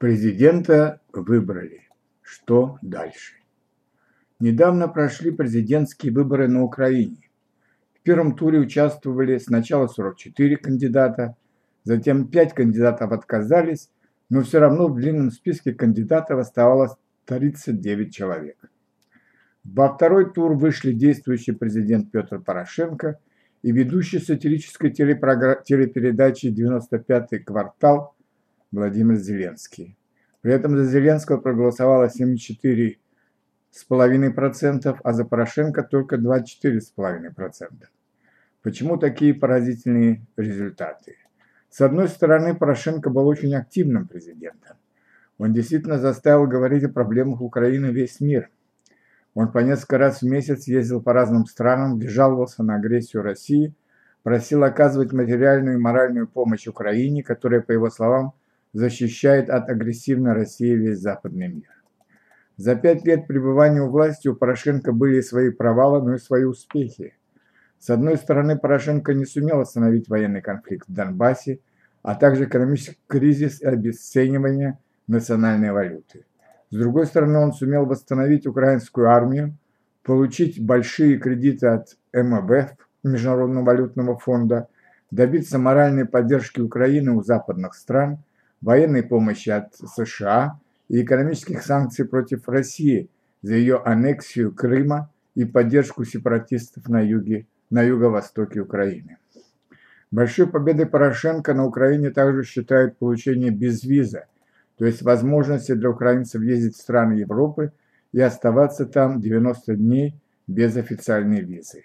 Президента выбрали. Что дальше? Недавно прошли президентские выборы на Украине. В первом туре участвовали сначала 44 кандидата, затем 5 кандидатов отказались, но все равно в длинном списке кандидатов оставалось 39 человек. Во второй тур вышли действующий президент Петр Порошенко и ведущий сатирической телепередачи «95-й квартал» Владимир Зеленский. При этом за Зеленского проголосовало 74,5%, а за Порошенко только 24,5%. Почему такие поразительные результаты? С одной стороны, Порошенко был очень активным президентом. Он действительно заставил говорить о проблемах Украины весь мир – он по несколько раз в месяц ездил по разным странам, где жаловался на агрессию России, просил оказывать материальную и моральную помощь Украине, которая, по его словам, защищает от агрессивной России весь западный мир. За пять лет пребывания у власти у Порошенко были свои провалы, но и свои успехи. С одной стороны, Порошенко не сумел остановить военный конфликт в Донбассе, а также экономический кризис и обесценивание национальной валюты. С другой стороны, он сумел восстановить украинскую армию, получить большие кредиты от МВФ, Международного валютного фонда, добиться моральной поддержки Украины у западных стран, военной помощи от США и экономических санкций против России за ее аннексию Крыма и поддержку сепаратистов на юге, на юго-востоке Украины. Большой победой Порошенко на Украине также считают получение безвиза – то есть возможности для украинцев ездить в страны Европы и оставаться там 90 дней без официальной визы.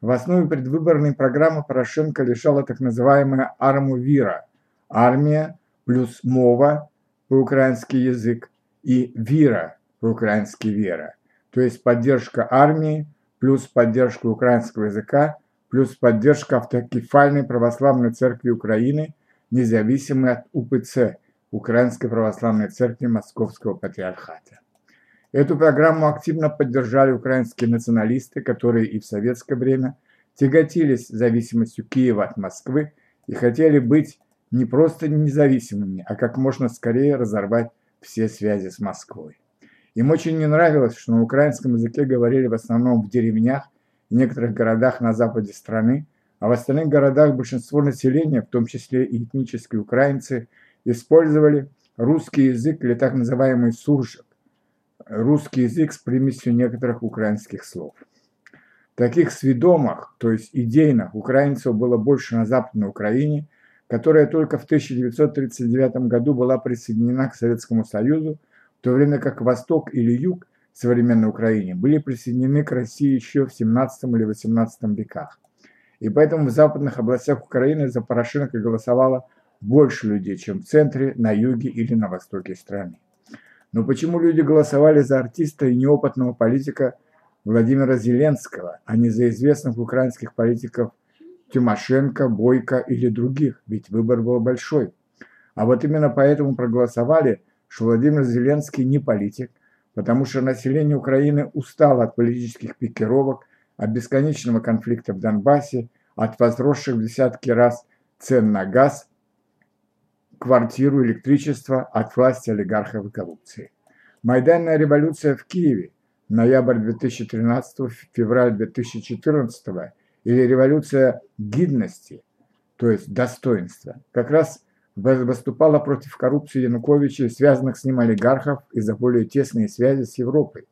В основе предвыборной программы Порошенко лежала так называемая «Арму-Вира» – армия плюс мова по-украински язык и вира по-украински вера, то есть поддержка армии плюс поддержка украинского языка плюс поддержка автокефальной православной церкви Украины, независимой от УПЦ – Украинской Православной Церкви Московского Патриархата. Эту программу активно поддержали украинские националисты, которые и в советское время тяготились зависимостью Киева от Москвы и хотели быть не просто независимыми, а как можно скорее разорвать все связи с Москвой. Им очень не нравилось, что на украинском языке говорили в основном в деревнях и некоторых городах на западе страны, а в остальных городах большинство населения, в том числе и этнические украинцы, использовали русский язык или так называемый суржик, русский язык с примесью некоторых украинских слов. Таких сведомых, то есть идейных, украинцев было больше на Западной Украине, которая только в 1939 году была присоединена к Советскому Союзу, в то время как Восток или Юг современной Украине были присоединены к России еще в 17 или 18 веках. И поэтому в западных областях Украины за Порошенко голосовало больше людей, чем в центре, на юге или на востоке страны. Но почему люди голосовали за артиста и неопытного политика Владимира Зеленского, а не за известных украинских политиков Тимошенко, Бойко или других? Ведь выбор был большой. А вот именно поэтому проголосовали, что Владимир Зеленский не политик, потому что население Украины устало от политических пикировок, от бесконечного конфликта в Донбассе, от возросших в десятки раз цен на газ квартиру, электричество от власти олигархов и коррупции. Майданная революция в Киеве, ноябрь 2013, февраль 2014 или революция гидности, то есть достоинства, как раз выступала против коррупции Януковича и связанных с ним олигархов из-за более тесные связи с Европой.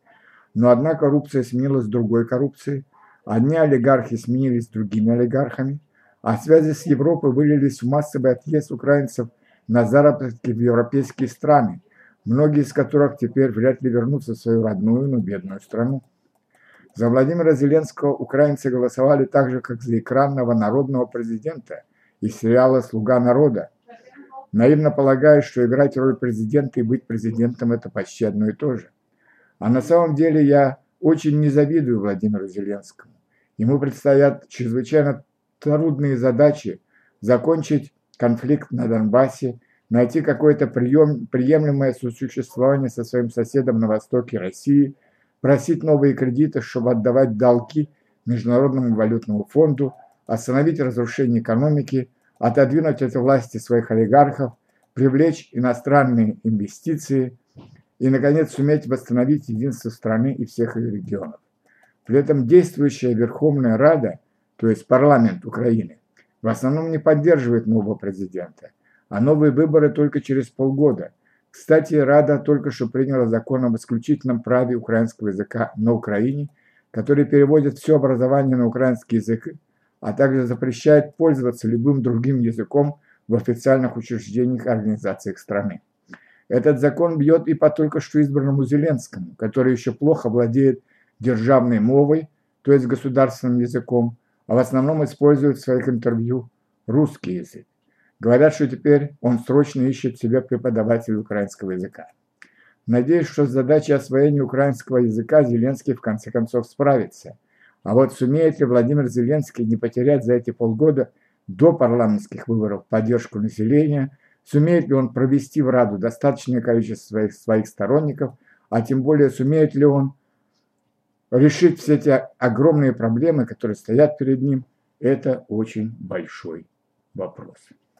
Но одна коррупция сменилась другой коррупцией, одни олигархи сменились другими олигархами, а связи с Европой вылились в массовый отъезд украинцев – на заработки в европейские страны, многие из которых теперь вряд ли вернутся в свою родную, но бедную страну. За Владимира Зеленского украинцы голосовали так же, как за экранного народного президента из сериала «Слуга народа», наивно полагая, что играть роль президента и быть президентом – это почти одно и то же. А на самом деле я очень не завидую Владимиру Зеленскому. Ему предстоят чрезвычайно трудные задачи закончить конфликт на Донбассе, найти какое-то прием, приемлемое сосуществование со своим соседом на востоке России, просить новые кредиты, чтобы отдавать долги Международному валютному фонду, остановить разрушение экономики, отодвинуть от власти своих олигархов, привлечь иностранные инвестиции и, наконец, суметь восстановить единство страны и всех ее регионов. При этом действующая Верховная Рада, то есть парламент Украины, в основном не поддерживает нового президента, а новые выборы только через полгода. Кстати, Рада только что приняла закон об исключительном праве украинского языка на Украине, который переводит все образование на украинский язык, а также запрещает пользоваться любым другим языком в официальных учреждениях и организациях страны. Этот закон бьет и по только что избранному Зеленскому, который еще плохо владеет державной мовой, то есть государственным языком, а в основном использует в своих интервью русский язык. Говорят, что теперь он срочно ищет себе преподавателя украинского языка. Надеюсь, что с задачей освоения украинского языка Зеленский в конце концов справится. А вот сумеет ли Владимир Зеленский не потерять за эти полгода до парламентских выборов поддержку населения, сумеет ли он провести в Раду достаточное количество своих, своих сторонников, а тем более сумеет ли он решить все эти огромные проблемы, которые стоят перед ним, это очень большой вопрос.